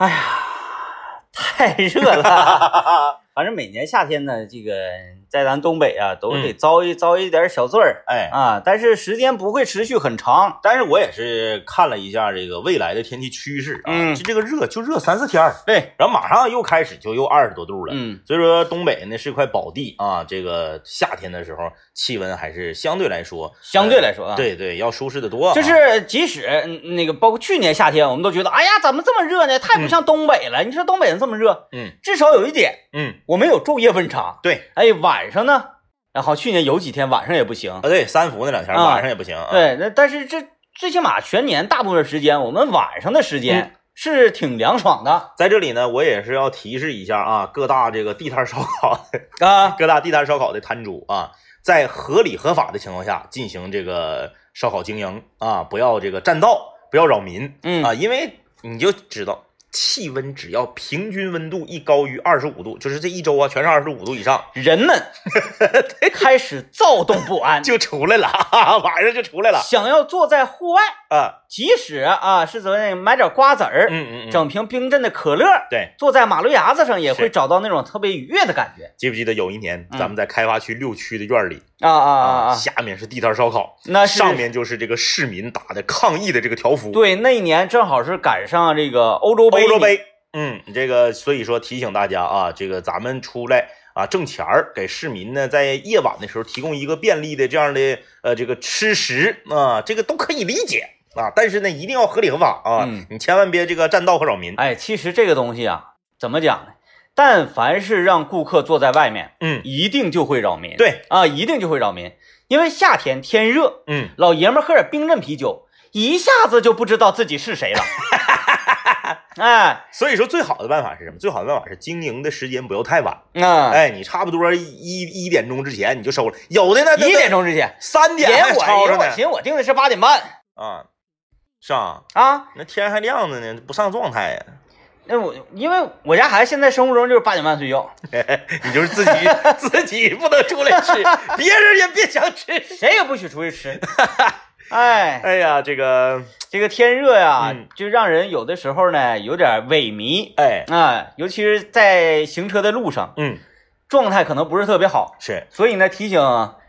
哎呀，太热了。反正每年夏天呢，这个在咱东北啊，都得遭一遭一点小罪儿，哎啊，但是时间不会持续很长。但是我也是看了一下这个未来的天气趋势啊，嗯就这个热就热三四天儿，对，然后马上又开始就又二十多度了。嗯，所以说东北呢是块宝地啊，这个夏天的时候气温还是相对来说，相对来说啊，呃对对，要舒适的多啊。就是即使嗯那个包括去年夏天，我们都觉得，哎呀，怎么这么热呢？太不像东北了。你说东北人这么热，嗯至少有一点，嗯，我们有昼夜温差。对哎，晚上呢，然后去年有几天晚上也不行啊，。对，三伏那两天啊晚上也不行啊。对，那但是这最起码全年大部分时间，我们晚上的时嗯间是挺凉爽的在这里呢，我也是要提示一下啊，各大这个地摊烧烤的啊。各大地摊烧烤的摊主啊，在合理合法的情况下进行这个烧烤经营啊，不要这个占道，不要扰民嗯啊，因为你就知道。气温只要平均温度一高于二十五度，就是这一周啊，全是二十五度以上，人们 开始躁动不安，就出来了，哈 哈晚上就出来了。想要坐在户外，啊，即使啊是怎么样买点瓜子儿，嗯嗯嗯，整瓶冰镇的可乐，对，坐在马路牙子上也会找到那种特别愉悦的感觉。记不记得有一年嗯。咱们在开发区六区的院里啊啊啊啊！下面是地摊烧烤，那上面就是这个市民打的抗议的这个条幅，对，那一年正好是赶上这个欧洲杯，欧洲杯，嗯，这个所以说提醒大家啊，这个咱们出来啊挣钱儿，给市民呢在夜晚的时候提供一个便利的这样的呃这个吃食啊，这个都可以理解啊，但是呢一定要合理合法啊，嗯你千万别这个占道和扰民，哎，其实这个东西啊，怎么讲呢？但凡是让顾客坐在外面，嗯，一定就会扰民。对啊，一定就会扰民，因为夏天天热，嗯，老爷们喝点冰镇啤酒，一下子就不知道自己是谁了。哎，所以说最好的办法是什么？最好的办法是经营的时间不要太晚，那、哎，你差不多一一点钟之前你就收了，有的呢一点钟之前，三点还吵着呢我寻思我定的是八点半啊，是啊，啊，那天还亮着呢，不上状态呀。那我因为我家孩子现在生物钟就是八点半睡觉，你就是自己 自己不能出来吃，别人也别想吃。谁也不许出去吃。哎，哎呀，这个，这个天热呀，嗯。就让人有的时候呢有点萎靡。哎，啊，尤其是在行车的路上，嗯，状态可能不是特别好。是，所以呢，提醒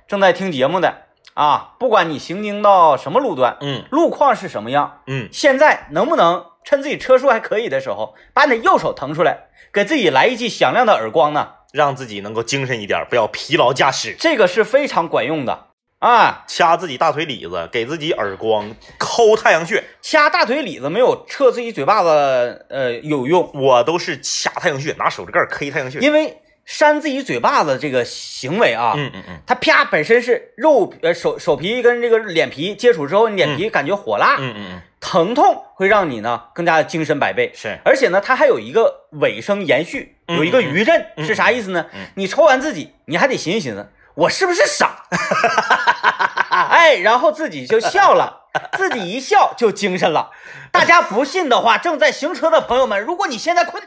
正在听节目的啊，不管你行经到什么路段，嗯。路况是什么样，嗯，现在能不能趁自己车速还可以的时候，把你的右手腾出来，给自己来一记响亮的耳光呢？让自己能够精神一点，不要疲劳驾驶。这个是非常管用的啊！掐自己大腿里子，给自己耳光，抠太阳穴，掐大腿里子没有撤自己嘴巴子呃有用，我都是掐太阳穴，拿手指盖儿 K 太阳穴。因为扇自己嘴巴子这个行为啊，嗯嗯嗯，它啪本身是肉呃手手皮跟这个脸皮接触之后，你脸皮感觉火辣，嗯嗯嗯，疼痛会让你呢更加精神百倍。是，而且呢，它还有一个尾声延续，嗯有一个余震，嗯是啥意思呢？嗯。你抽完自己，你还得寻思寻思，我是不是傻？哎，然后自己就笑了，自己一笑就精神了。大家不信的话，正在行车的朋友们，如果你现在困，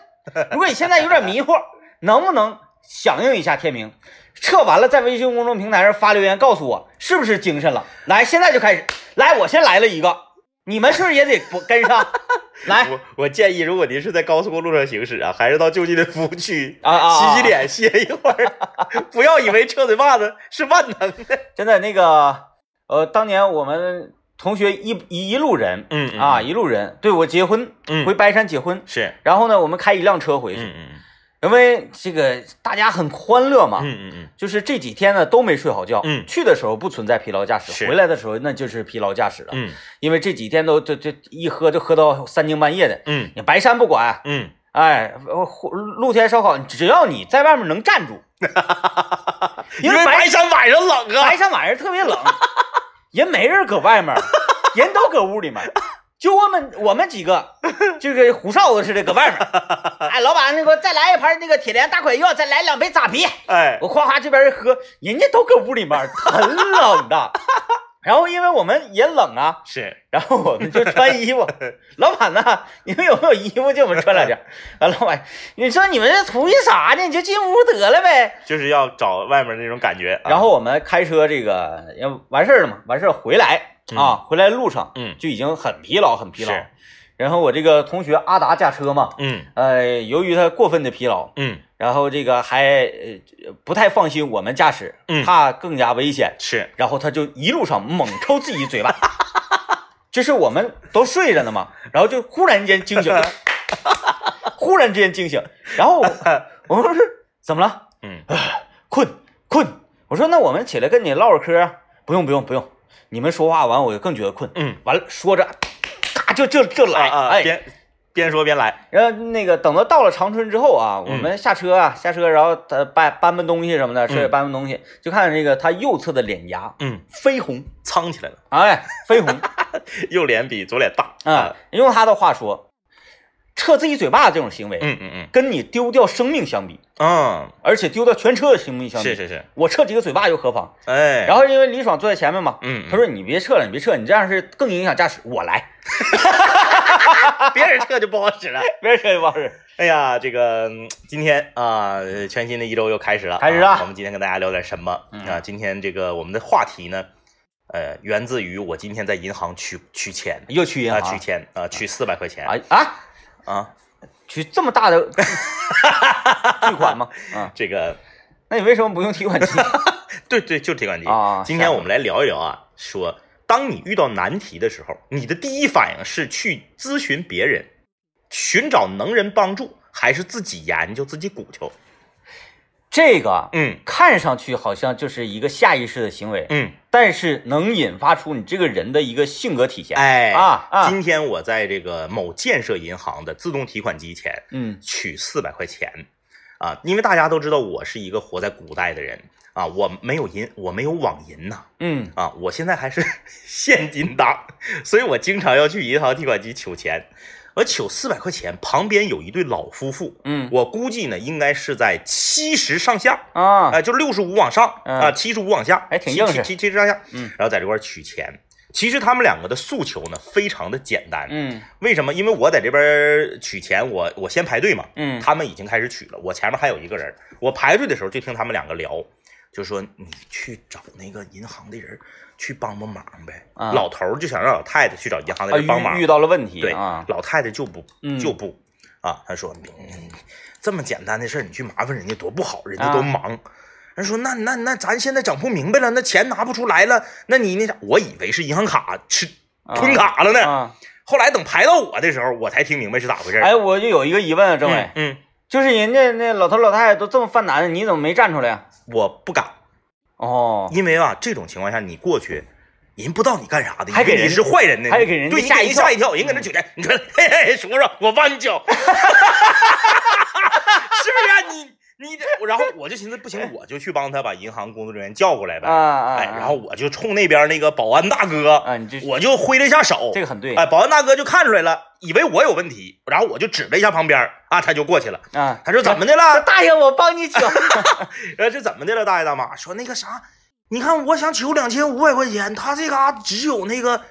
如果你现在有点迷糊，能不能响应一下天明？测完了，在微信公众平台上发留言告诉我是不是精神了。来，现在就开始，来，我先来了一个，你们是不是也得不跟上？来，我我建议，如果您是在高速公路上行驶啊，还是到就近的服务区啊啊啊洗洗脸，歇一会儿，不要以为车嘴巴子是万能的。真的那个，呃，当年我们同学一一一路人，嗯嗯啊，一路人，对我结婚，嗯。回白山结婚，是，然后呢，我们开一辆车回去，嗯嗯因为这个大家很欢乐嘛，嗯嗯嗯。就是这几天呢都没睡好觉，嗯。去的时候不存在疲劳驾驶，回来的时候那就是疲劳驾驶了，嗯。因为这几天都就就一喝就喝到三更半夜的，嗯。你白山不管，嗯。哎，呃露天烧烤，只要你在外面能站住，嗯，因为因为白白山晚上冷啊。白山晚上特别冷，人没人搁外面，人都搁屋里面，就我们我们几个，就跟虎哨子似的搁外面。哎，老板，那个再来一盘那个铁莲大款药，再来两杯扎啤。哎，我夸夸这边一喝，人家都搁屋里面，很冷的。然后因为我们也冷啊，是，然后我们就穿衣服。老板呢，你们有没有衣服借我们穿两件？啊，老板，你说你们这图一啥呢？你就进屋得了呗。就是要找外面那种感觉。啊然后我们开车这个要完事儿了嘛，完事儿回来啊，回来路上嗯。就已经很疲劳，很疲劳。是。然后我这个同学阿达驾车嘛，嗯。呃，由于他过分的疲劳，嗯，然后这个还呃不太放心我们驾驶，嗯。怕更加危险，是，然后他就一路上猛抽自己嘴巴，就是我们都睡着呢嘛，然后就忽然间惊醒，忽然之间惊醒，然后我们说是怎么了？嗯。困困，我说那我们起来跟你唠会嗑啊，不用不用不用，你们说话完我就更觉得困，嗯，完了说着，咔就就就来，哎，边边说边来，然后那个等到到了长春之后啊，嗯。我们下车啊，下车，然后他搬搬搬东西什么的，嗯。车也搬搬东西，就看这个他右侧的脸颊嗯，绯红，苍起来了，哎，绯红。右脸比左脸大。啊，，用他的话说，撤自己嘴巴这种行为，嗯嗯嗯。跟你丢掉生命相比，嗯，而且丢掉全车的生命相比，是是是，我撤几个嘴巴又何妨？哎，然后因为李爽坐在前面嘛，嗯，他说你别撤了，你别撤，你这样是更影响驾驶，我来 别人撤就不好使了。别人撤就不好使。哎呀，这个嗯今天啊、呃全新的一周又开始了，开始了啊我们今天跟大家聊点什么、嗯。啊？今天这个我们的话题呢，呃，源自于我今天在银行取取钱。又去银啊，行取钱啊，取四百块钱。啊啊，啊，取这么大的 巨款吗？啊，这个。那你为什么不用提款机？对对，就是提款机。啊今天我们来聊一聊啊，说当你遇到难题的时候，你的第一反应是去咨询别人，寻找能人帮助，还是自己研究自己鼓球？这个嗯。看上去好像就是一个下意识的行为，嗯，但是能引发出你这个人的一个性格体现。哎啊啊。今天我在这个某建设银行的自动提款机前嗯。取四百块钱。啊，因为大家都知道我是一个活在古代的人。啊，我没有银，我没有网银呐。嗯。啊，我现在还是 现金党，所以我经常要去银行提款机取钱。我取四百块钱，旁边有一对老夫妇，嗯。我估计呢应该是在七十上下，啊。哎，就六十五往上嗯。啊，七十五往下，哎挺硬实。七七七十上下，嗯，然后在这块取钱。其实他们两个的诉求呢非常的简单，嗯。为什么？因为我在这边取钱，我我先排队嘛，嗯。他们已经开始取了，我前面还有一个人，我排队的时候就听他们两个聊，就说你去找那个银行的人去帮帮忙呗。啊老头儿就想让老太太去找银行的啊人帮忙遇，遇到了问题对啊，老太太就不嗯就不啊，他说嗯这么简单的事儿你去麻烦人家多不好，人家啊都忙。人说那那那咱现在整不明白了，那钱拿不出来了，那你那啥？我以为是银行卡吃啊吞卡了呢。啊，后来等排到我的时候，我才听明白是咋回事儿。哎，我就有一个疑问啊，政委嗯，，嗯，就是人家那老头老太太都这么犯难，你怎么没站出来呀？我不敢，哦，因为啊，这种情况下你过去，人不知道你干啥的，还给人以为你是坏人呢，还给人对，你吓一跳给人吓一跳，人搁那举着，你说，嘿嘿，叔叔，我帮你脚，是不是啊？你你这，然后我就寻思不行，我就去帮他把银行工作人员叫过来呗，啊啊，哎，然后我就冲那边那个保安大哥，啊，你就我就挥了一下手，这个很对哎，保安大哥就看出来了，以为我有问题，然后我就指了一下旁边啊，他就过去了。啊，他说怎么的了？大爷，我帮你取。呃，这怎么的了，大爷大妈？说那个啥，你看我想取两千五百块钱，他这嘎只有那个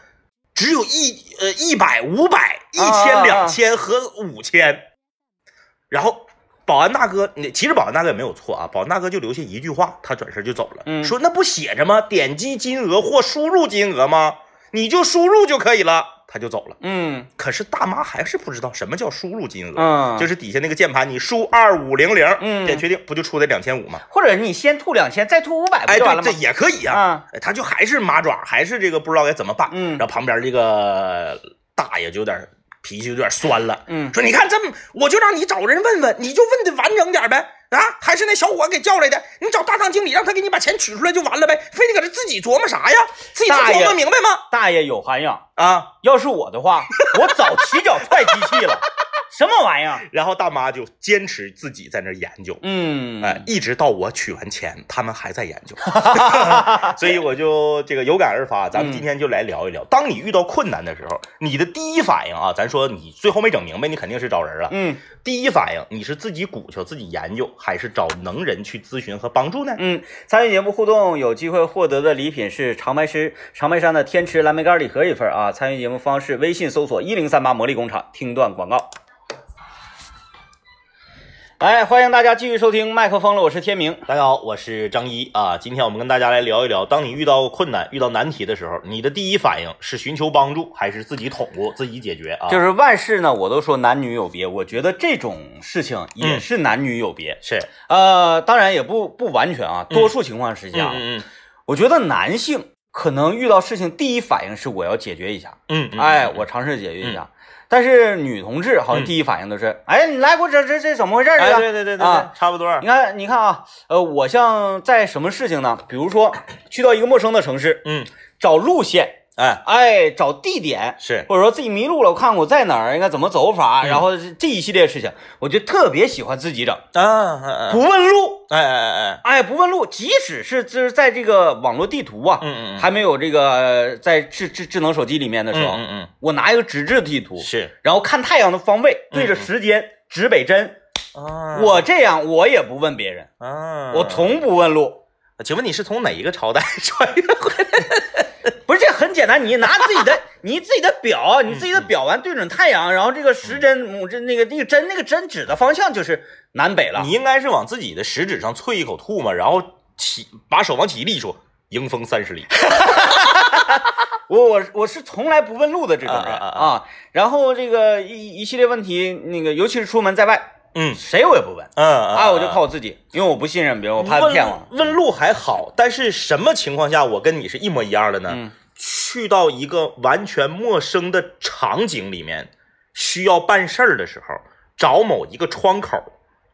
只有一呃一百、五百、一千、两千和五千。然后保安大哥，你其实保安大哥也没有错啊，保安大哥就留下一句话，他转身就走了，嗯说那不写着吗？点击金额或输入金额吗？你就输入就可以了，他就走了。嗯可是大妈还是不知道什么叫输入金额，嗯，就是底下那个键盘，你输二五零零，嗯点确定，不就出的两千五吗？或者你先吐两千，再吐五百，不哎，对这？也可以、啊，哎他就还是麻爪，还是这个不知道该怎么办。嗯然后旁边这个大爷就有点脾气有点酸了，嗯说你看这么，我就让你找人问问，你就问的完整点呗。啊，还是那小伙给叫来的，你找大堂经理让他给你把钱取出来就完了呗，非得搁这自己琢磨啥呀？自己能琢磨明白吗？大爷有涵养。啊，要是我的话，我早起脚踹机器了。什么玩意儿？然后大妈就坚持自己在那儿研究，嗯，哎，一直到我取完钱，他们还在研究，所以我就这个有感而发，咱们今天就来聊一聊，当你遇到困难的时候，你的第一反应啊，咱说你最后没整明白，你肯定是找人了。嗯第一反应，你是自己鼓秋、自己研究，还是找能人去咨询和帮助呢？嗯，参与节目互动有机会获得的礼品是长白山长白山的天池蓝莓干礼盒一份啊。参与节目方式：微信搜索一零三八魔力工厂，听段广告。哎，欢迎大家继续收听麦克风了，我是天明。大家好，我是张一啊。今天我们跟大家来聊一聊，当你遇到困难、遇到难题的时候，你的第一反应是寻求帮助，还是自己捅咕、自己解决啊？就是万事呢，我都说男女有别，我觉得这种事情也是男女有别。是，呃，当然也不不完全啊，多数情况之下，嗯嗯我觉得男性可能遇到事情第一反应是我要解决一下，嗯嗯，哎，嗯我尝试解决一下。但是女同志好像第一反应都是，哎，你来给我这这这怎么回事儿？这哎，个对对对对啊对，差不多。你看，你看啊，呃，我像在什么事情呢？比如说去到一个陌生的城市，嗯，找路线，哎，哎，找地点，是，或者说自己迷路了，我看看我在哪儿，应该怎么走法，嗯。然后这一系列事情，我就特别喜欢自己整，啊，啊不问路，哎哎哎，哎，哎不问路，即使是就是在这个网络地图啊，嗯嗯嗯，还没有这个呃在智智智能手机里面的时候，嗯嗯我拿一个纸质地图嗯，，是。然后看太阳的方位，对着时间指北针，啊，我这样我也不问别人，啊，我从不问路。请问你是从哪一个朝代穿越回来？不是，这很简单，你拿自己的 你自己的表，你自己的表完对准太阳，然后这个时针，我这那个那个针那个针指的方向就是南北了你。应该是往自己的食指上啐一口吐沫，然后起把手往起一立，说迎风三十里。我我我是从来不问路的这种人啊啊啊啊。然后这个一一系列问题，那个尤其是出门在外，嗯谁我也不问嗯啊，我就靠我自己，因为我不信任别人，我怕他骗我。问问路还好，但是什么情况下我跟你是一模一样的呢？嗯去到一个完全陌生的场景里面，需要办事儿的时候，找某一个窗口，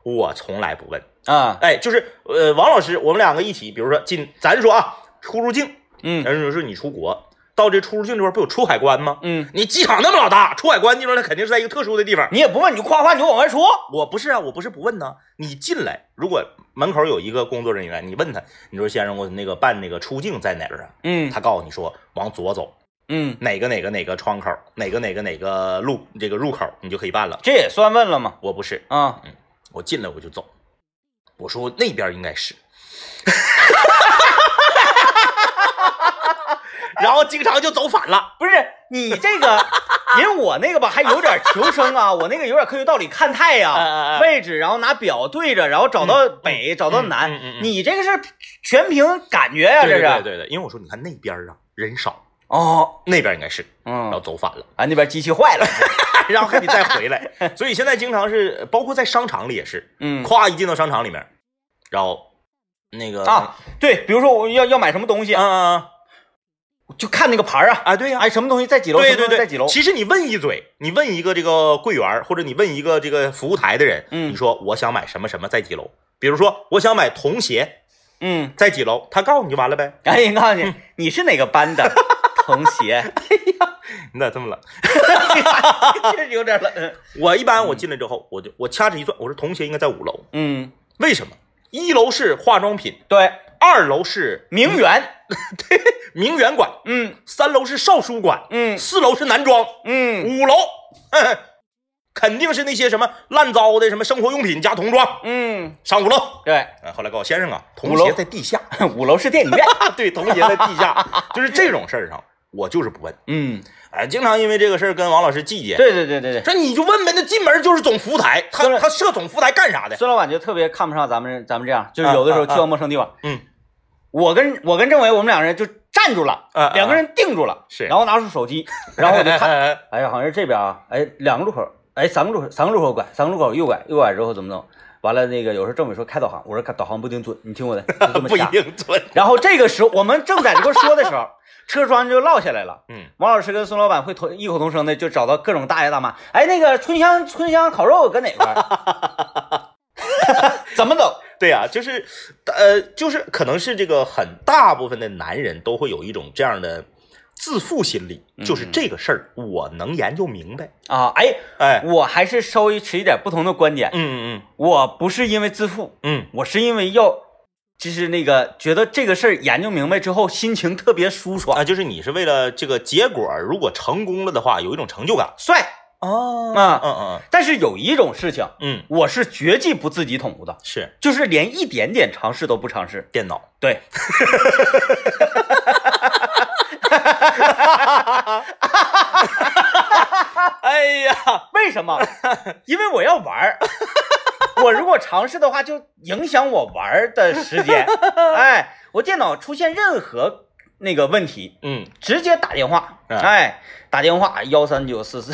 我从来不问。啊，哎，就是呃，王老师，我们两个一起，比如说进，咱说啊，出入境，嗯。人家说你出国，到这出入境这块不有出海关吗？嗯，你机场那么老大，出海关地方那肯定是在一个特殊的地方。你也不问，你就夸夸你就往外说。我不是啊，我不是不问呢。你进来，如果门口有一个工作人员，你问他，你说先生，我那个办那个出境在哪儿啊？嗯他告诉你说往左走，嗯，哪个哪个哪个窗口，哪个哪个哪个路这个入口，你就可以办了。这也算问了吗？我不是，啊，嗯我进来我就走，我说那边应该是，然后经常就走反了。不是你这个，因为我那个吧还有点求生啊，我那个有点科学道理，看太阳。位置，然后拿表对着，然后找到北，找到南。嗯嗯嗯嗯你这个是全凭感觉呀、这是。对对对，因为我说你看那边啊人少，哦，那边应该是，然后嗯，走反了。啊那边机器坏了。然后还得再回来，所以现在经常是，包括在商场里也是，嗯咵一进到商场里面，然后那个啊，对，比如说我要要买什么东西，啊啊就看那个牌儿啊，啊，对呀、哎，什么东西在几楼，对对对，在几楼。其实你问一嘴，你问一个这个柜员，或者你问一个这个服务台的人，嗯你说我想买什么什么在几楼，比如说我想买童鞋嗯，在几楼，他告诉你就完了呗。赶紧告诉你，你是哪个班的？童鞋，哎呀你咋这么冷？确实有点冷。我一般我进来之后，我就我掐指一算，我说童鞋应该在五楼，嗯，为什么？一楼是化妆品，对，二楼是名媛。名媛馆，嗯三楼是少书馆，嗯四楼是男装，嗯五楼，肯定是那些什么烂糟的什么生活用品加童装。嗯，上五楼，对，呃后来告诉我先生啊，童鞋在地下。五楼是电影院。啊，对，童鞋在地下，就是这种事儿上，我就是不问。嗯，哎，经常因为这个事儿跟王老师计较。对对对对对。说你就问呗，那进门就是总服务台，他他设总服务台干啥的？孙老板就特别看不上咱们咱们这样，就是有的时候去到陌生地方，嗯，我跟我跟政委我们两个人就站住了，两个人定住了，是然后拿出手机，然后我就看，哎呀，好像是这边啊，哎，两个路口，哎，三个路口，三个路口拐，三个路口右拐，右拐之后怎么走？完了，那个有时候政委说开导航，我说开导航不一定准，你听我的，就这么 不一瞎。定准。然后这个时候我们正在这块说的时候，车窗就落下来了。嗯，王老师跟孙老板会同异口同声的就找到各种大爷大妈，哎，那个春香春香烤肉搁哪块儿？怎么走？对呀、就是，呃，就是可能是这个很大部分的男人都会有一种这样的自负心理，就是嗯这个事儿我能研究明白。啊，哎，哎，我还是稍微持一点不同的观点。嗯嗯我不是因为自负，嗯我是因为要，就是那个觉得这个事儿研究明白之后，心情特别舒嗯，爽，啊，就是你是为了这个结果，如果成功了的话，有一种成就感。帅哦啊。嗯嗯但是有一种事情，嗯，我是绝技不自己捅咕的，是就是连一点点尝试都不尝试。电脑。对，哎呀，为什么？因为我要玩儿，我如果尝试的话，就影响我玩儿的时间。哎，我电脑出现任何那个问题，嗯，直接打电话，嗯哎，打电话幺三九四四。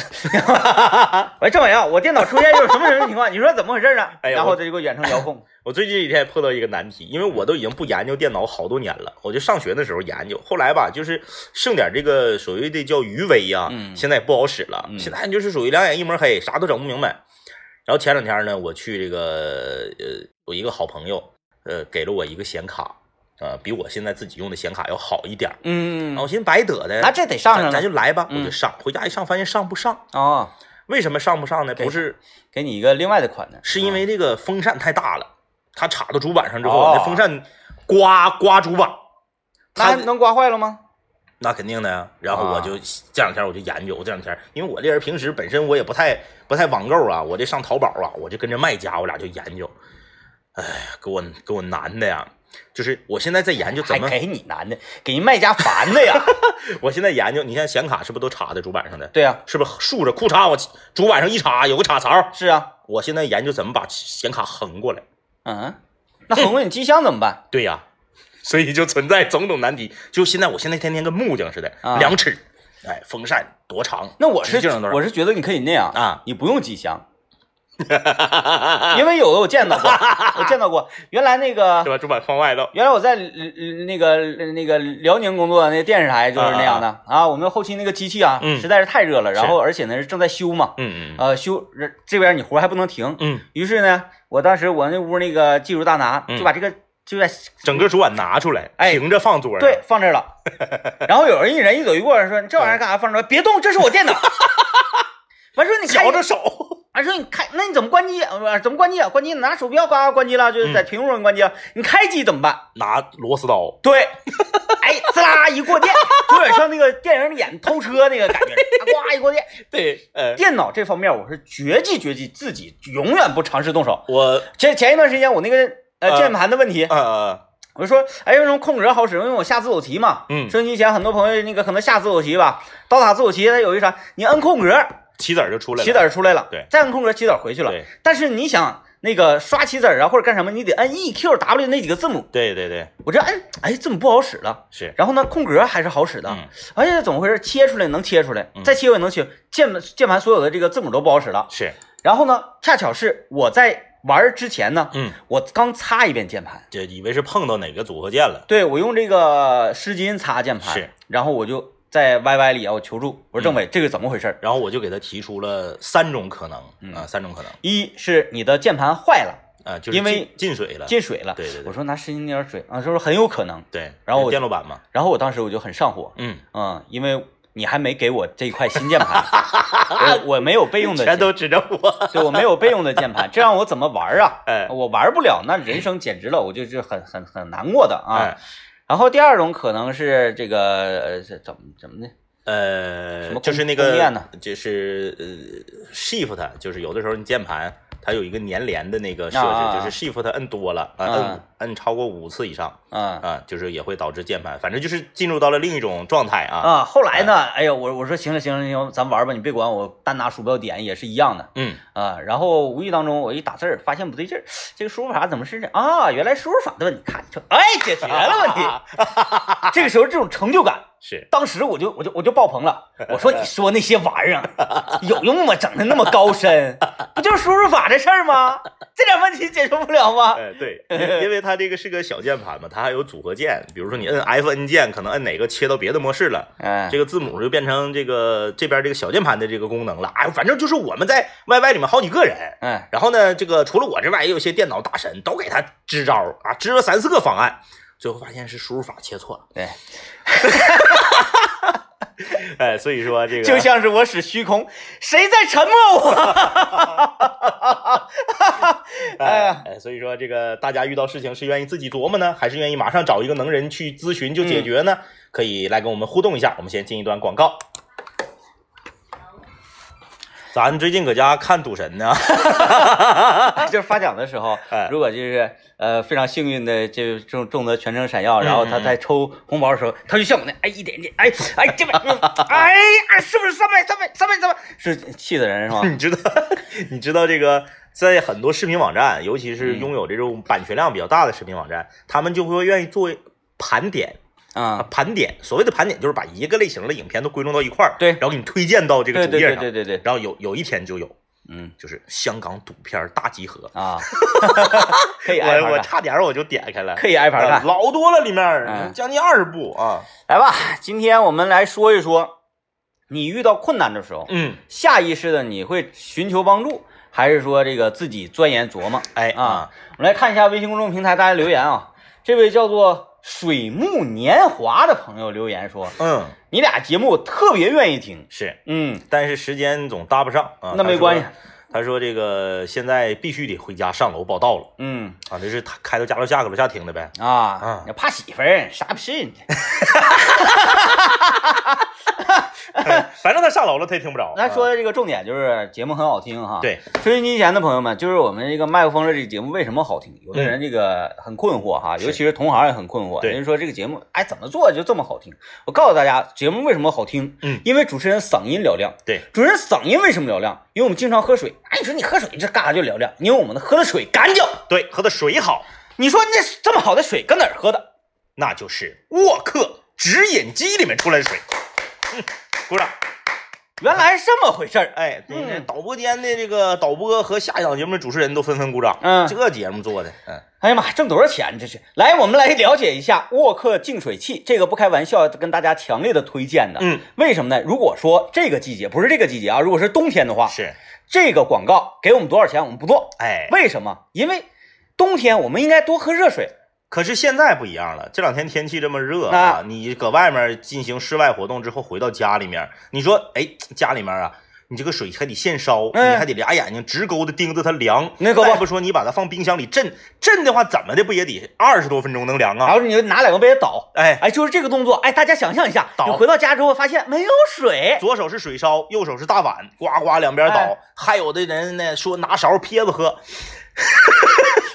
喂，政委啊，我电脑出现一种什么什么情况？你说怎么回事啊？哎呀然后他就给我远程遥控。我最近几天碰到一个难题，因为我都已经不研究电脑好多年了，我就上学的时候研究，后来吧，就是剩点这个所谓的叫余威呀、嗯现在也不好使了，嗯现在就是属于两眼一抹黑，啥都整不明白。然后前两天呢，我去这个呃，我一个好朋友，呃，给了我一个显卡，呃，比我现在自己用的显卡要好一点儿。嗯我寻思白得的，那这得上咱咱就来吧，我嗯就上，回家一上发现上不上，啊，为什么上不上呢？不是给你一个另外的款呢，是因为这个风扇太大了，它插到主板上之后，哦那风扇刮刮主板，它那能刮坏了吗？那肯定的呀。然后我啊就这两天我就研究，我这两天因为我这人平时本身我也不太不太网购啊，我这上淘宝啊，我就跟着卖家我俩就研究，哎，给我给我难的呀。就是我现在在研究怎么，给你难的，给人卖家烦的呀。我现在研究，你看显卡是不是都插在主板上的？对呀、是不是竖着裤衩我主板上一插有个插槽？是啊，我现在研究怎么把显卡横过来。嗯，那横过你机箱怎么办？对呀，所以就存在种种难题。就现在，我现在天天跟木匠似的，啊量尺，哎，风扇多长？那我是我是觉得你可以那样啊，你不用机箱，因为有的我见到过，我见到过，原来那个对吧？主板放外头，原来我在呃那个那个辽宁工作的那电视台就是那样的啊，我们后期那个机器啊嗯实在是太热了，然后而且呢是正在修嘛，嗯嗯呃修这边你活还不能停，嗯，于是呢，我当时我那屋那个技术大拿嗯就把这个就在整个主板拿出来，哎平着放桌上。对，放这儿了。然后有人一人一走一过说：“你这玩意儿干啥放这儿？别动，这是我电脑。”完说你开绞着手，完说你开，那你怎么关机？怎么关机啊？关机拿鼠标呱呱关机了，就是在屏幕上关机了。你开机怎么办？拿螺丝刀，对，哎，滋啦一过电，就有点像那个电影里演偷车那个感觉，呱一过电。对，呃，电脑这方面我是绝技绝技，自己永远不尝试动手。我前前一段时间我那个呃呃键盘的问题，呃我就说，哎，为什么空格好使？因为我下自走棋嘛。嗯升级前很多朋友那个可能下自走棋吧，刀塔自走棋它有一啥？你摁空格，棋子儿就出来了，棋子儿出来了，对再按空格，棋子儿回去了。对但是你想那个刷棋子儿啊，或者干什么，你得按 E Q W 那几个字母。对对对，我这摁，哎，字母不好使了。是，然后呢，空格还是好使的。嗯哎呀，怎么回事？切出来能切出来，嗯再切也能切。键盘键盘所有的这个字母都不好使了。是，然后呢，恰巧是我在玩之前呢，嗯，我刚擦一遍键盘。这以为是碰到哪个组合键了，对我用这个湿巾擦键盘，是，然后我就在 YY 里啊，我求助，我说政委，这个怎么回事？然后我就给他提出了三种可能嗯啊，三种可能一是你的键盘坏了，啊，就是因为进进水了，进水了。对对对我说拿湿巾点水啊，他说很有可能。对，然后我电路板嘛，然后我当时我就很上火，嗯，嗯，因为你还没给我这一块新键盘，我我没有备用的，全都指着我，对我没有备用的键盘，这让我怎么玩啊？哎我玩不了，那人生简直了，我就是很很很难过的啊。哎，然后第二种可能是这个呃怎么怎么的？什呃么，就是那个就是呃，shift，就是有的时候你键盘它有一个粘连的那个设啊置，就是 shift 摁多了啊，嗯摁摁超过五次以上嗯啊，就是也会导致键盘，反正就是进入到了另一种状态啊。啊，后来呢？哎呀，我我说行了行了行了，咱玩吧，你别管我，单拿鼠标点也是一样的嗯，啊。然后无意当中我一打字儿，发现不对劲儿，这个输入法怎么是这啊？原来输入法的问题，看就哎解决了问题。这个时候这种成就感，是，当时我就我就我就爆棚了。我说你说那些玩意儿有用吗？整的那么高深，不就是输入法的事儿吗？这点问题解决不了吗？哎，对，因因为它这个是个小键盘嘛，它还有组合键，比如说你摁 F N 键，可能摁哪个切到别的模式了，哎，这个字母就变成这个这边这个小键盘的这个功能了。哎，反正就是我们在 Y Y 里面好几个人，嗯然后呢，这个除了我之外，也有些电脑大神都给他支招啊，支了三四个方案，最后发现是输入法切错了。对，哎，所以说这个就像是我使虚空，谁在沉默我？哎呀，哎，所以说这个大家遇到事情是愿意自己琢磨呢，还是愿意马上找一个能人去咨询就解决呢？可以来跟我们互动一下。我们先进一段广告。咱最近搁家看赌神呢，就是发奖的时候 哎，如果就是呃非常幸运的就中中得全程闪耀，然后他在抽红包的时候，他就像我那哎一点点哎哎这边嗯哎哎是不是三百三百三百三百？是气死人是吧？你知道你知道这个在很多视频网站，尤其是嗯拥有这种版权量比较大的视频网站，他们就会愿意做盘点啊，啊，盘点。所谓的盘点就是把一个类型的影片都归拢到一块儿，对然后给你推荐到这个主页上。对对对对，然后有有一天就有，嗯就是香港赌片大集合，啊，可以挨我我，差点我就点开了，可以挨盘看。啊老多了，里面嗯将近二十部啊。来吧，今天我们来说一说，你遇到困难的时候，嗯，下意识的你会寻求帮助，还是说这个自己钻研琢磨？哎啊，我们来看一下微信公众平台大家留言啊。这位叫做水木年华的朋友留言说嗯，：“你俩节目我特别愿意听。是，”嗯，但是时间总搭不上啊。那没关系。他说这个现在必须得回家上楼报道了嗯啊，这是他开到家楼下搁楼下听的呗。啊啊，你怕媳妇儿啥不是？反正他上楼了，他也听不着。咱说啊的这个重点就是节目很好听哈。，对，收音机前的朋友们，就是我们这个麦克风的这个节目为什么好听？有的嗯人这个很困惑哈，是尤其是同行也很困惑，有人家说这个节目哎怎么做就这么好听？我告诉大家，节目为什么好听？嗯因为主持人嗓音嘹亮。对，主持人嗓音为什么嘹亮？因为我们经常喝水。哎，你说你喝水这干啥就嘹亮？因为我们的喝的水干净。对，喝的水好，你说那这么好的水搁哪儿喝的？那就是沃克直饮机里面出来的水。嗯，鼓掌。原来是这么回事儿。哎，这个嗯导播间的这个导播和下一档节目的主持人都纷纷鼓掌。嗯这节目做的，嗯，哎呀妈，挣多少钱这是？来，我们来了解一下沃克净水器，这个不开玩笑，跟大家强烈的推荐的。嗯，为什么呢？如果说这个季节不是这个季节啊，如果是冬天的话，是，这个广告给我们多少钱我们不做。哎，为什么？因为冬天我们应该多喝热水。可是现在不一样了，这两天天气这么热啊啊，你搁外面进行室外活动之后，回到家里面，你说，哎，家里面啊，你这个水还得现烧，嗯你还得俩眼睛直勾的盯着它凉。那可不说你把它放冰箱里镇，镇的话怎么的不也得二十多分钟能凉啊？然后你就拿两个杯子倒，哎，哎，就是这个动作。哎，大家想象一下，倒你回到家之后发现没有水，左手是水烧，右手是大碗，呱呱两边倒。哎还有的人呢说拿勺撇子喝，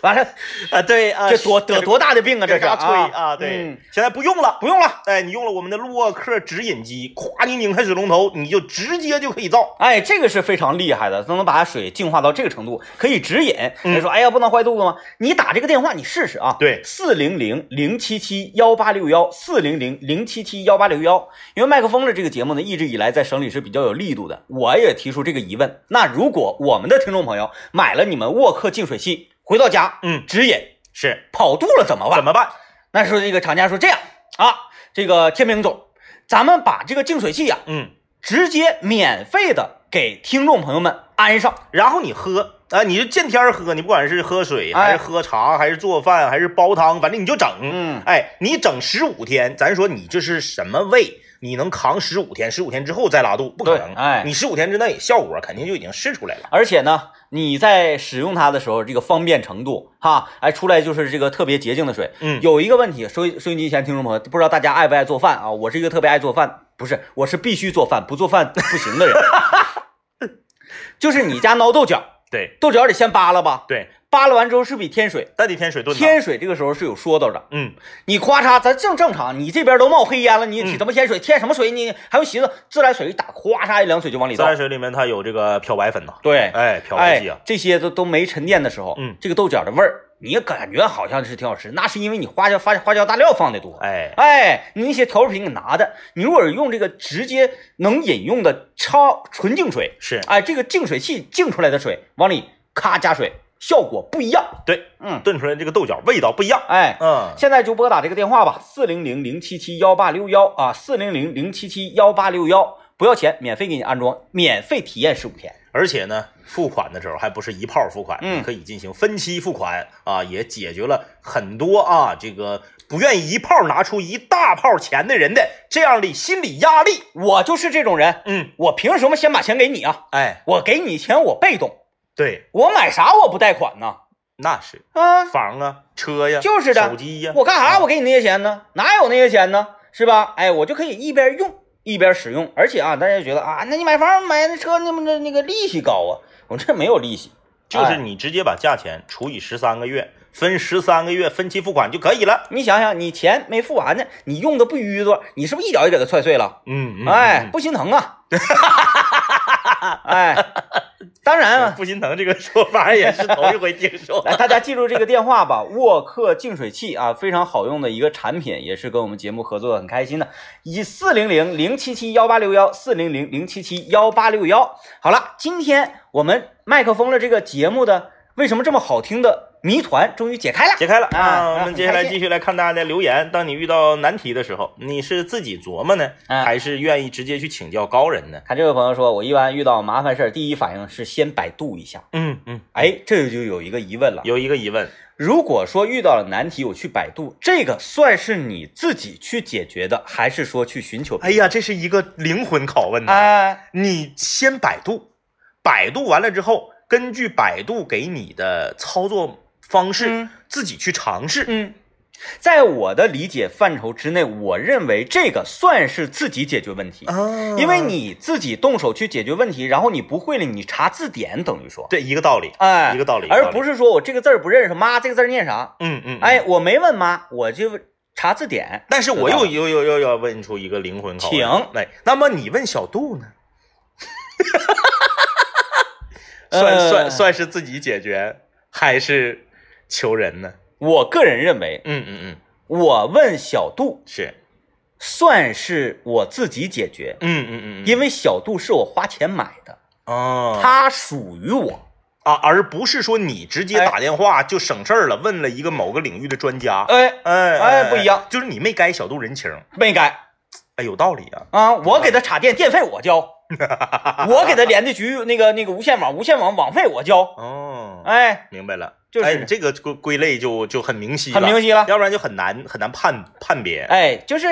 完了，啊，对啊，这多得多大的病啊！这是啊啊，对，嗯现在不用了。不用了。哎，你用了我们的洛克直饮机，咵，你拧开水龙头，你就直接就可以造。哎，这个是非常厉害的，都能把水净化到这个程度，可以直饮。嗯人说，哎呀，不能坏肚子吗？你打这个电话，你试试啊。对四零零零七七幺八六幺，四零零零七七幺八六幺。因为麦克风的这个节目呢，一直以来在省里是比较有力度的，我也提出这个疑问。那如果我们的听众朋友买了你们沃克净水器，回到家，嗯，直饮是跑肚了怎么办？怎么办？那时候这个厂家说这样啊，这个天明总，咱们把这个净水器呀、嗯，直接免费的给听众朋友们安上。然后你喝啊，你就见天儿喝，你不管是喝水哎还是喝茶，还是做饭，还是煲汤，反正你就整。嗯哎，你整十五天，咱说你这是什么胃？你能扛十五天？十五天之后再拉肚，不可能。哎你十五天之内效果肯定就已经试出来了。而且呢，你在使用它的时候，这个方便程度，哈，哎，出来就是这个特别洁净的水。嗯有一个问题，收收音机前听众朋友，不知道大家爱不爱做饭啊？我是一个特别爱做饭，不是，我是必须做饭，不做饭不行的人。就是你家熬豆角，对豆角得先扒拉吧，对，扒拉完之后是不是得添水？但得添水。添水这个时候是有说道的，嗯，你咔嚓，咱正正常，你这边都冒黑烟了，你怎么添水？添什么水？你还用寻思自来水一打，哗嚓一凉水就往里倒自来。水里面它有这个漂白粉呐。对，哎，漂白剂啊哎，，这些都都没沉淀的时候，嗯这个豆角的味儿，你也感觉好像是挺好吃，那是因为你花椒花花椒大料放的多。哎，哎，你那些调味品给拿的，你如果是用这个直接能饮用的超纯净水，是哎，这个净水器净出来的水往里咔加水，效果不一样。对，嗯，炖出来这个豆角味道不一样。哎，嗯，现在就拨打这个电话吧，四零零零七七幺八六幺啊，四零零零七七幺八六幺，不要钱，免费给你安装，免费体验十五天。而且呢，付款的时候还不是一炮付款，嗯可以进行分期付款啊，也解决了很多啊这个不愿意一炮拿出一大炮钱的人的这样的心理压力。我就是这种人，嗯，我凭什么先把钱给你啊？哎，我给你钱，我被动，对，我买啥我不贷款呢？那是啊，房啊、车呀，就是的手机呀，我干啥啊我给你那些钱呢？哪有那些钱呢？是吧？哎，我就可以一边用一边使用，而且啊，大家觉得啊，那你买房买那车那么那那个利息高啊？我这没有利息，就是哎你直接把价钱除以十三个月，分十三个月分期付款就可以了。你想想，你钱没付完呢，你用的不淤作，你是不是一脚就给它踹碎了？嗯嗯，哎，嗯不心疼啊！哎，当然啊，不心疼这个说法也是头一回听说。来，大家记住这个电话吧，沃克净水器啊，非常好用的一个产品，也是跟我们节目合作的很开心的。以四零零零七七幺八六幺四零零零七七幺八六幺。好了，今天我们麦克风的这个节目的为什么这么好听的谜团终于解开了。解开了啊啊！我们接下来继续来看大家的留言。当你遇到难题的时候，你是自己琢磨呢，啊还是愿意直接去请教高人呢？看这位朋友说，我一般遇到麻烦事儿，第一反应是先百度一下。嗯嗯，哎，这就有一个疑问了。有一个疑问，如果说遇到了难题，我去百度，这个算是你自己去解决的，还是说去寻求？哎呀，这是一个灵魂拷问呐！哎，你先百度，百度完了之后，根据百度给你的操作方式，嗯。自己去尝试。嗯，在我的理解范畴之内，我认为这个算是自己解决问题，啊。因为你自己动手去解决问题，然后你不会了，你查字典，等于说，对一个道理，哎，一个道理，而不是是说我这个字儿不认识，妈这个字儿念啥？嗯嗯，嗯。哎，，我没问妈，我就查字典。但是我又又又又要问出一个灵魂拷问，请。来，那么你问小杜呢？呃。算算算是自己解决，还是求人呢？我个人认为，嗯嗯嗯，我问小杜是，算是我自己解决，嗯嗯嗯，因为小杜是我花钱买的，哦，它属于我。啊，而不是说你直接哎。打电话就省事儿了，问了一个某个领域的专家，哎，哎哎不一样，就是你没该小杜人情，没该哎，有道理啊，啊！我给他插电，电费我交；我给他连的局那个那个无线网，无线网网费我交。哦，哎，明白了，就是哎，你这个归归类就就很明晰，很明，晰了。要不然就很难很难判判别，哎，就是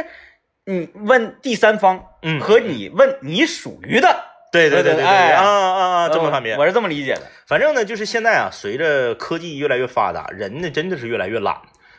你问第三方嗯，和你问你属于的，对对对对对，哎啊啊啊，这么判别我。是这么理解的。反正呢，就是现在啊，随着科技越来越发达，人呢真的是越来越懒，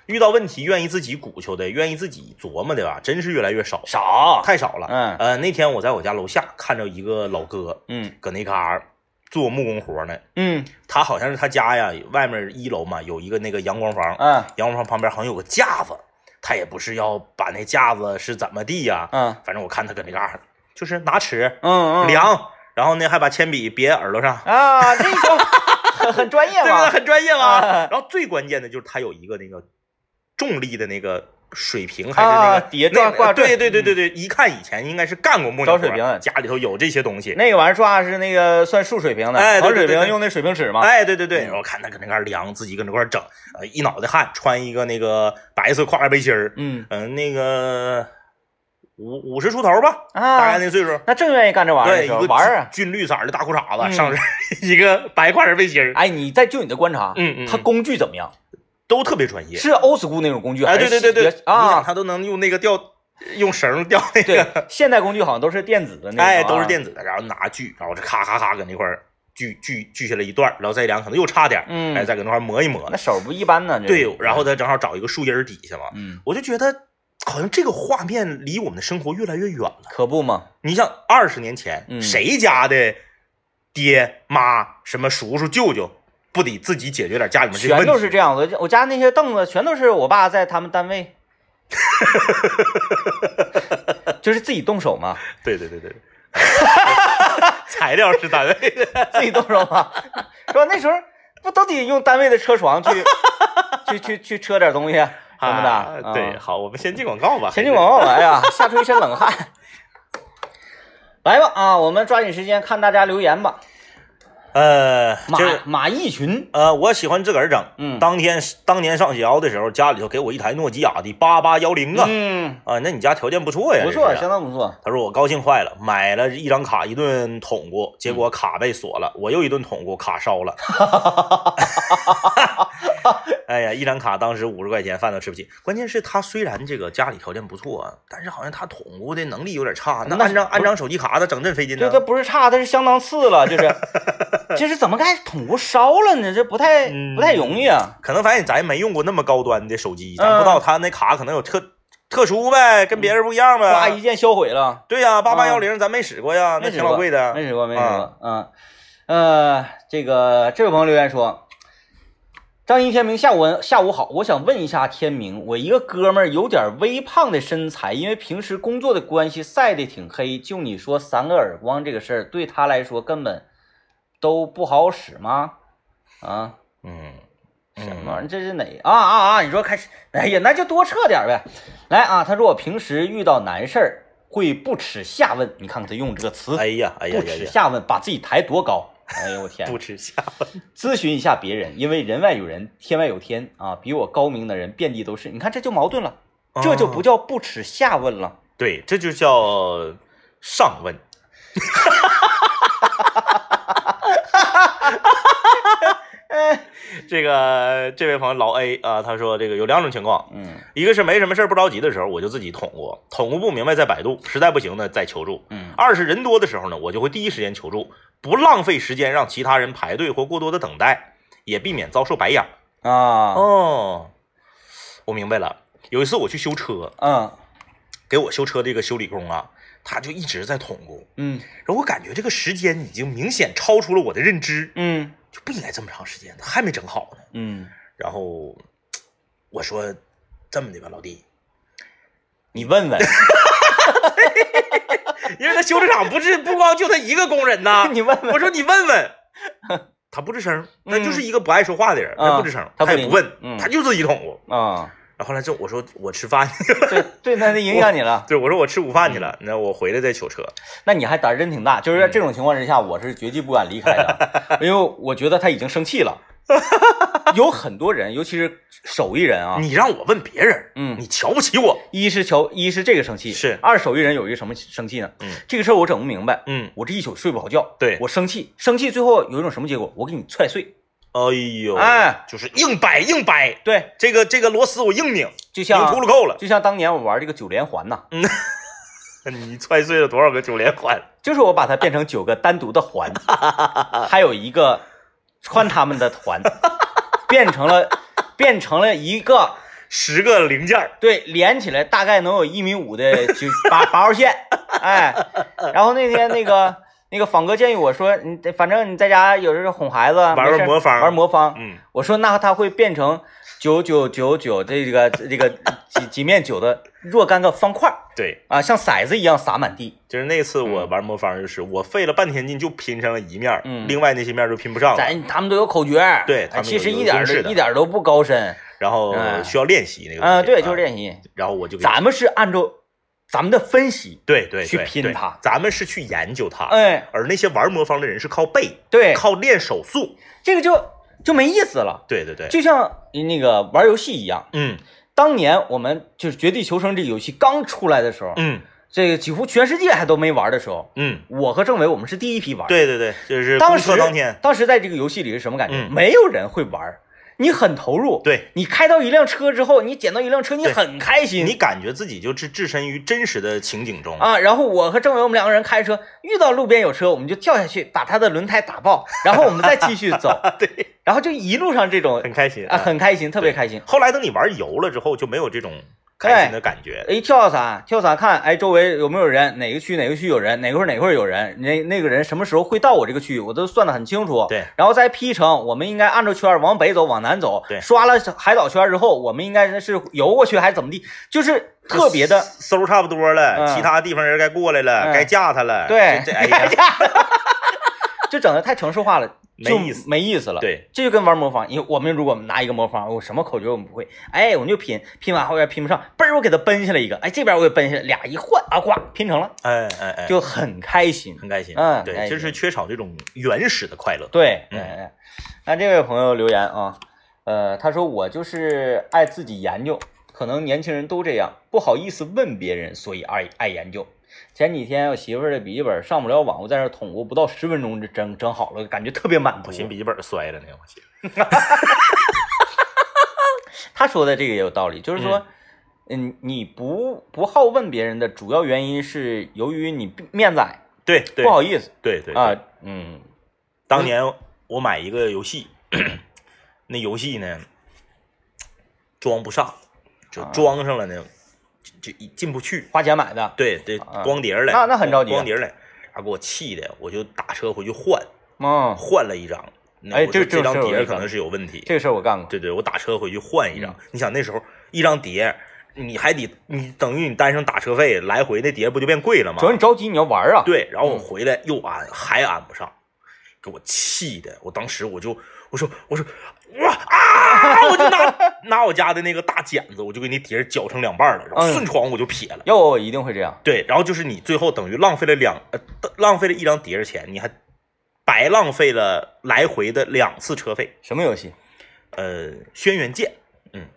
遇到问题愿意自己鼓秋的，愿意自己琢磨的吧，真是越来越少，少，太少了。嗯呃，那天我在我家楼下看着一个老哥嗯搁那嘎儿做木工活呢，嗯他好像是他家呀，外面一楼嘛有一个那个阳光房，嗯阳光房旁边好像有个架子，他也不是要把那架子是怎么地呀，嗯反正我看他搁那嘎儿就是拿尺嗯嗯，量，然后呢还把铅笔别耳朵上。啊，这个 很很专业对不对？嘛。很专业嘛？啊然后最关键的就是他有一个那个重力的那个水平，还是那个啊底下挂对对对对对，一看以前应该是干过木匠水平家里头有这些东西。那个玩意儿抓是那个算竖水平的，哎对横对对对水平用那水平尺嘛。哎，对对对，我看他搁那块儿量，自己搁那块儿整，呃，一脑袋汗，穿一个那个白色跨栏背心儿，嗯嗯、那个五五十出头吧，啊，大概那岁数。那正愿意干这玩意儿对，玩儿啊。军绿色儿的大裤衩子，嗯上身 一个白跨栏背心儿，哎，你再就你的观察，嗯嗯，嗯它工具怎么样？都特别专业。是 old school 那种工具，哎，对对对对，你想啊？他都能用那个吊，用绳吊那对个，，现代工具好像都是电子的那种啊，哎，都是电子的，然后拿锯，然后这咔咔咔搁那块儿锯锯锯下来一段，然后再量，可能又差点儿，嗯哎，再搁那块磨一磨那。手不一般呢。对，然后他正好找一个树荫底下嘛，嗯，我就觉得好像这个画面离我们的生活越来越远了。可不嘛。你像二十年前，嗯谁家的爹妈什么叔叔舅舅不得自己解决点家里面这些全都？是这样的。我家那些凳子全都是我爸在他们单位，就是自己动手嘛，对对对对，材料是单位的。自己动手嘛，是吧？那时候不都得用单位的车床去去去去车点东西什么的？啊对，啊好，我们先进广告吧。先进广告吧，哎呀，吓出一身冷汗。来吧啊，我们抓紧时间看大家留言吧。呃，马这马一群，呃，我喜欢自个儿整。嗯当天当年上学校的时候，家里头给我一台诺基亚的八八幺零啊。嗯，啊，那你家条件不错呀？不错，相当不错。他说我高兴坏了，买了一张卡，一顿捅咕，结果卡被锁了，我又一顿捅咕，卡烧了。哎呀，一张卡当时五十块钱，饭都吃不起。关键是他虽然这个家里条件不错啊，但是好像他捅咕的能力有点差。那那安张按张手机卡，他整这费劲这呢。这不是差，他是相当次了，就是，这是怎么该捅咕烧了呢？这不太嗯不太容易啊。可能发现咱没用过那么高端的手机，咱嗯不知道他那卡可能有特特殊呗，跟别人不一样呗。哗一键销毁了，对呀，八八幺零咱没使过呀，那挺老贵的。没使过，没使过。嗯，呃，这个这位朋友留言说，张一天明下午下午好，我想问一下天明，我一个哥们儿有点微胖的身材，因为平时工作的关系晒得挺黑，就你说三个耳光这个事儿，对他来说根本都不好使吗？啊，嗯，什么玩意儿？这是哪啊啊啊！你说开始，哎呀，那就多撤点呗。来啊，他说我平时遇到难事儿会不耻下问，你看看他用这个词，哎呀，哎呀不耻下问，把自己抬多高？哎呦我天！不耻下问。咨询一下别人，因为人外有人，天外有天啊！比我高明的人遍地都是。你看这就矛盾了，这就不哦叫不耻下问了。对，这就叫上问。这个这位朋友老 A 啊，他说这个有两种情况，嗯一个是没什么事儿不着急的时候，我就自己捅咕，捅咕不明白再百度，实在不行呢再求助。嗯二是人多的时候呢，我就会第一时间求助，不浪费时间让其他人排队或过多的等待，也避免遭受白眼。啊。哦，我明白了。有一次我去修车，嗯。给我修车这个修理工啊，他就一直在捅咕，嗯。然后我感觉这个时间已经明显超出了我的认知，嗯。就不应该这么长时间，他还没整好呢。嗯，然后我说这么的吧，老弟，你问问，因为他修车厂不是不光就他一个工人呐，你问问，我说你问问，他不吱声，他就是一个不爱说话的人，他不吱声，他也不问，嗯他就自己捅咕。啊，然后后来这我说我吃饭，对对，那那影响你了。对我说我吃午饭去了，那我回来再取车。那你还胆儿真挺大，就是在这种情况之下，我是绝对不敢离开的，因为我觉得他已经生气了。有很多人，尤其是手艺人啊，你让我问别人，嗯。你瞧不起我，一是瞧，一是这个生气，是。二手艺人有一个什么生气呢？嗯，这个事儿我整不明白，嗯，我这一宿睡不好觉，对。我生气，生气最后有一种什么结果？我给你踹碎，哎呦，哎，就是硬掰硬掰，对，这个这个螺丝我硬拧，就像秃噜扣了，就像当年我玩这个九连环呐，嗯 你踹碎了多少个九连环？就是我把它变成九个单独的环，还有一个穿他们的团，变成了变成了一个十个零件儿，对连起来大概能有一米五的就八 八号线，哎，然后那天那个。那个仿哥建议我说，你反正你在家有时候哄孩子，玩玩魔方。玩魔方，嗯，我说那他会变成九九九九这个这个几几面九的若干个方块儿。对，啊，像骰子一样撒满地。就是那次我玩魔方，就是我费了半天劲就拼上了一面另外那些面儿就拼不上了，咱他们都有口诀对他们其实一点儿都一点儿都不高深。然后哎需要练习那个啊，东西对，就是。练习。然后我就给咱们是按照咱们的分析，对对去拼它。咱们是去研究它，哎，而那些玩魔方的人是靠背，对，靠练手速。这个就就没意思了。对对对，就像那个玩游戏一样，嗯当年我们就是《绝地求生》这个游戏刚出来的时候，嗯这个几乎全世界还都没玩的时候，嗯，我和政委我们是第一批玩。，对对对，就是当时当天，当时在这个游戏里是什么感觉？嗯没有人会玩，你很投入。对你开到一辆车之后，你捡到一辆车，你很开心。你感觉自己就置置身于真实的情景中。啊，然后我和政委我们两个人开车，遇到路边有车，我们就跳下去把他的轮胎打爆，然后我们再继续走，对，然后就一路上这种很开心啊，很开心，特别开心。后来等你玩游了之后，就没有这种开心的感觉。哎跳伞，跳伞看，哎，周围有没有人？哪个区哪个区有人？哪块儿哪块儿有人？那那个人什么时候会到我这个区域？我都算得很清楚。对，然后再 P 城，我们应该按照圈往北走，往南走。对刷了海岛圈之后，我们应该是游过去还是怎么地？就是特别的，搜差不多了，嗯其他地方人该过来了，嗯该架他了。对这这哎呀，就整的太城市化了，就没意思没意思了。对，这就跟玩魔方，因为我们如果拿一个魔方，我什么口诀我们不会，哎，我们就拼，拼完后边拼不上，嘣儿我给它奔下来一个，哎，这边我给奔下来俩一换啊，呱拼成了，哎哎哎，就很开心。很开心。嗯开心就是缺少这种原始的快乐。对，哎，那这位朋友留言啊，呃，他说我就是爱自己研究，可能年轻人都这样，不好意思问别人，所以爱爱研究。前几天我媳妇儿的笔记本上不了网，我在那儿捅咕，不到十分钟就整整好了，感觉特别满足。我。寻笔记本摔了呢，我寻。他说的这个也有道理，就是说，嗯，你不不好问别人的主要原因是由于你面子矮，对对，不好意思对对啊，嗯。当年我买一个游戏，那游戏呢装不上，就啊。装上了呢，就就一进不去。花钱买的，对对，啊。光碟儿来，那那很着急啊。光碟儿来，然后给我气的，我就打车回去换，嗯，换了一张。那哎这我说这张碟可能是有问题。这个事儿我干过，对对，我打车回去换一张嗯。你想那时候一张碟，你还得你等于你单上打车费，来回那碟不就变贵了吗？主？要你着急，你要玩啊，对，然后我嗯。回来又安还安不上，给我气的，我当时我就我说我说哇啊，我就拿 拿我家的那个大剪子，我就给你碟儿绞成两半儿了，然后嗯顺床我就撇了。要我我一定会这样。对，然后就是你最后等于浪费了两呃浪费了一张碟儿钱，你还白浪费了来回的两次车费。什么游戏？呃，轩辕剑，嗯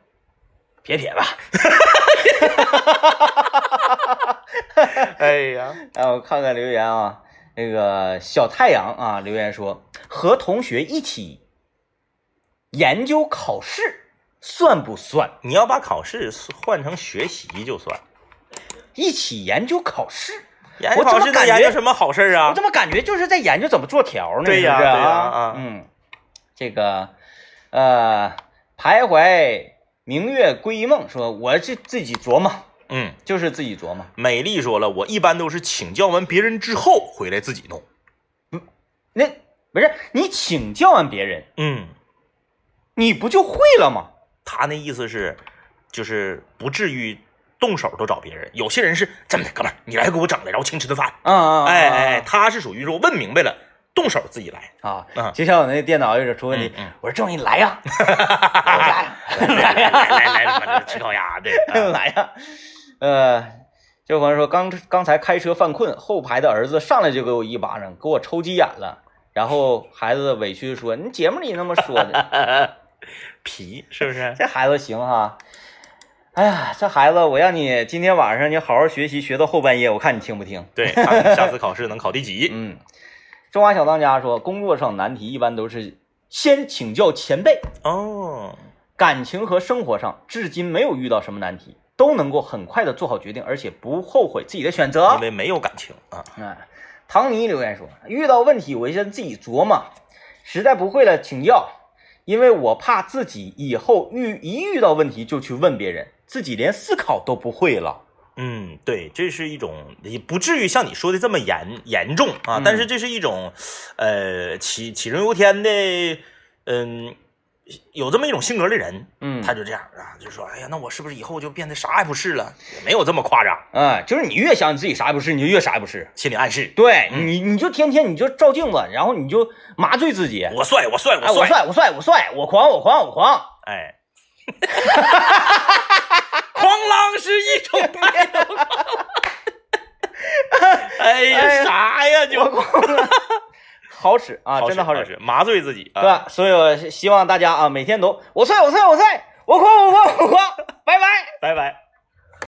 撇撇吧。哎呀，来，我看看留言啊。那个小太阳啊，留言说和同学一起研究考试算不算？你要把考试换成学习就算。一起研究考试，研究考试能我怎么感觉研究什么好事啊我？怎么感觉就是在研究怎么做条呢？对呀对呀嗯，这个呃，徘徊明月归一梦说，我是自己琢磨，嗯，就是自己琢磨。美丽说了，我一般都是请教完别人之后回来自己弄。嗯那不是你请教完别人，嗯，你不就会了吗？他那意思是，就是不至于动手都找别人。有些人是这么的，哥们儿，你来给我整来，然后请吃顿饭。啊啊，哎哎，他是属于说问明白了，动手自己来。啊嗯就像我那电脑有点出问题嗯嗯，我说郑你来呀，来呀，来呀，来 吃烤鸭，对，啊来呀，呃，这位朋友说，刚刚才开车犯困，后排的儿子上来就给我一巴掌，给我抽急眼了。然后孩子委屈地说：“你节目里那么说的，皮是不是？这孩子行哈。哎呀，这孩子，我让你今天晚上你好好学习，学到后半夜，我看你听不听。对，下次考试能考第几。嗯，中华小当家说，工作上难题一般都是先请教前辈，哦，感情和生活上至今没有遇到什么难题，都能够很快的做好决定，而且不后悔自己的选择因。为没有感情啊。哎，唐尼留言说，遇到问题我先自己琢磨，实在不会了请教，因为我怕自己以后遇一遇到问题就去问别人，自己连思考都不会了。嗯，对，这是一种也不至于像你说的这么严严重啊，嗯但是这是一种，呃，杞杞人忧天的，嗯，有这么一种性格的人，嗯，他就这样啊，就说，哎呀，那我是不是以后就变得啥也不是了？也没有这么夸张，哎，就是你越想你自己啥也不是，你就越啥也不是。心理暗示。对嗯你，你就天天你就照镜子，然后你就麻醉自己。我帅，我帅，哎，我帅，帅，我帅，我帅，我狂，我狂，我狂。哎，狂浪是一种态度。哎哎呀呀，啥呀你我狂，好使啊，真的好使，麻醉自己啊。对吧？所以我希望大家啊，每天都我帅，我帅，我帅，我夸，我夸，我夸，拜拜。拜拜。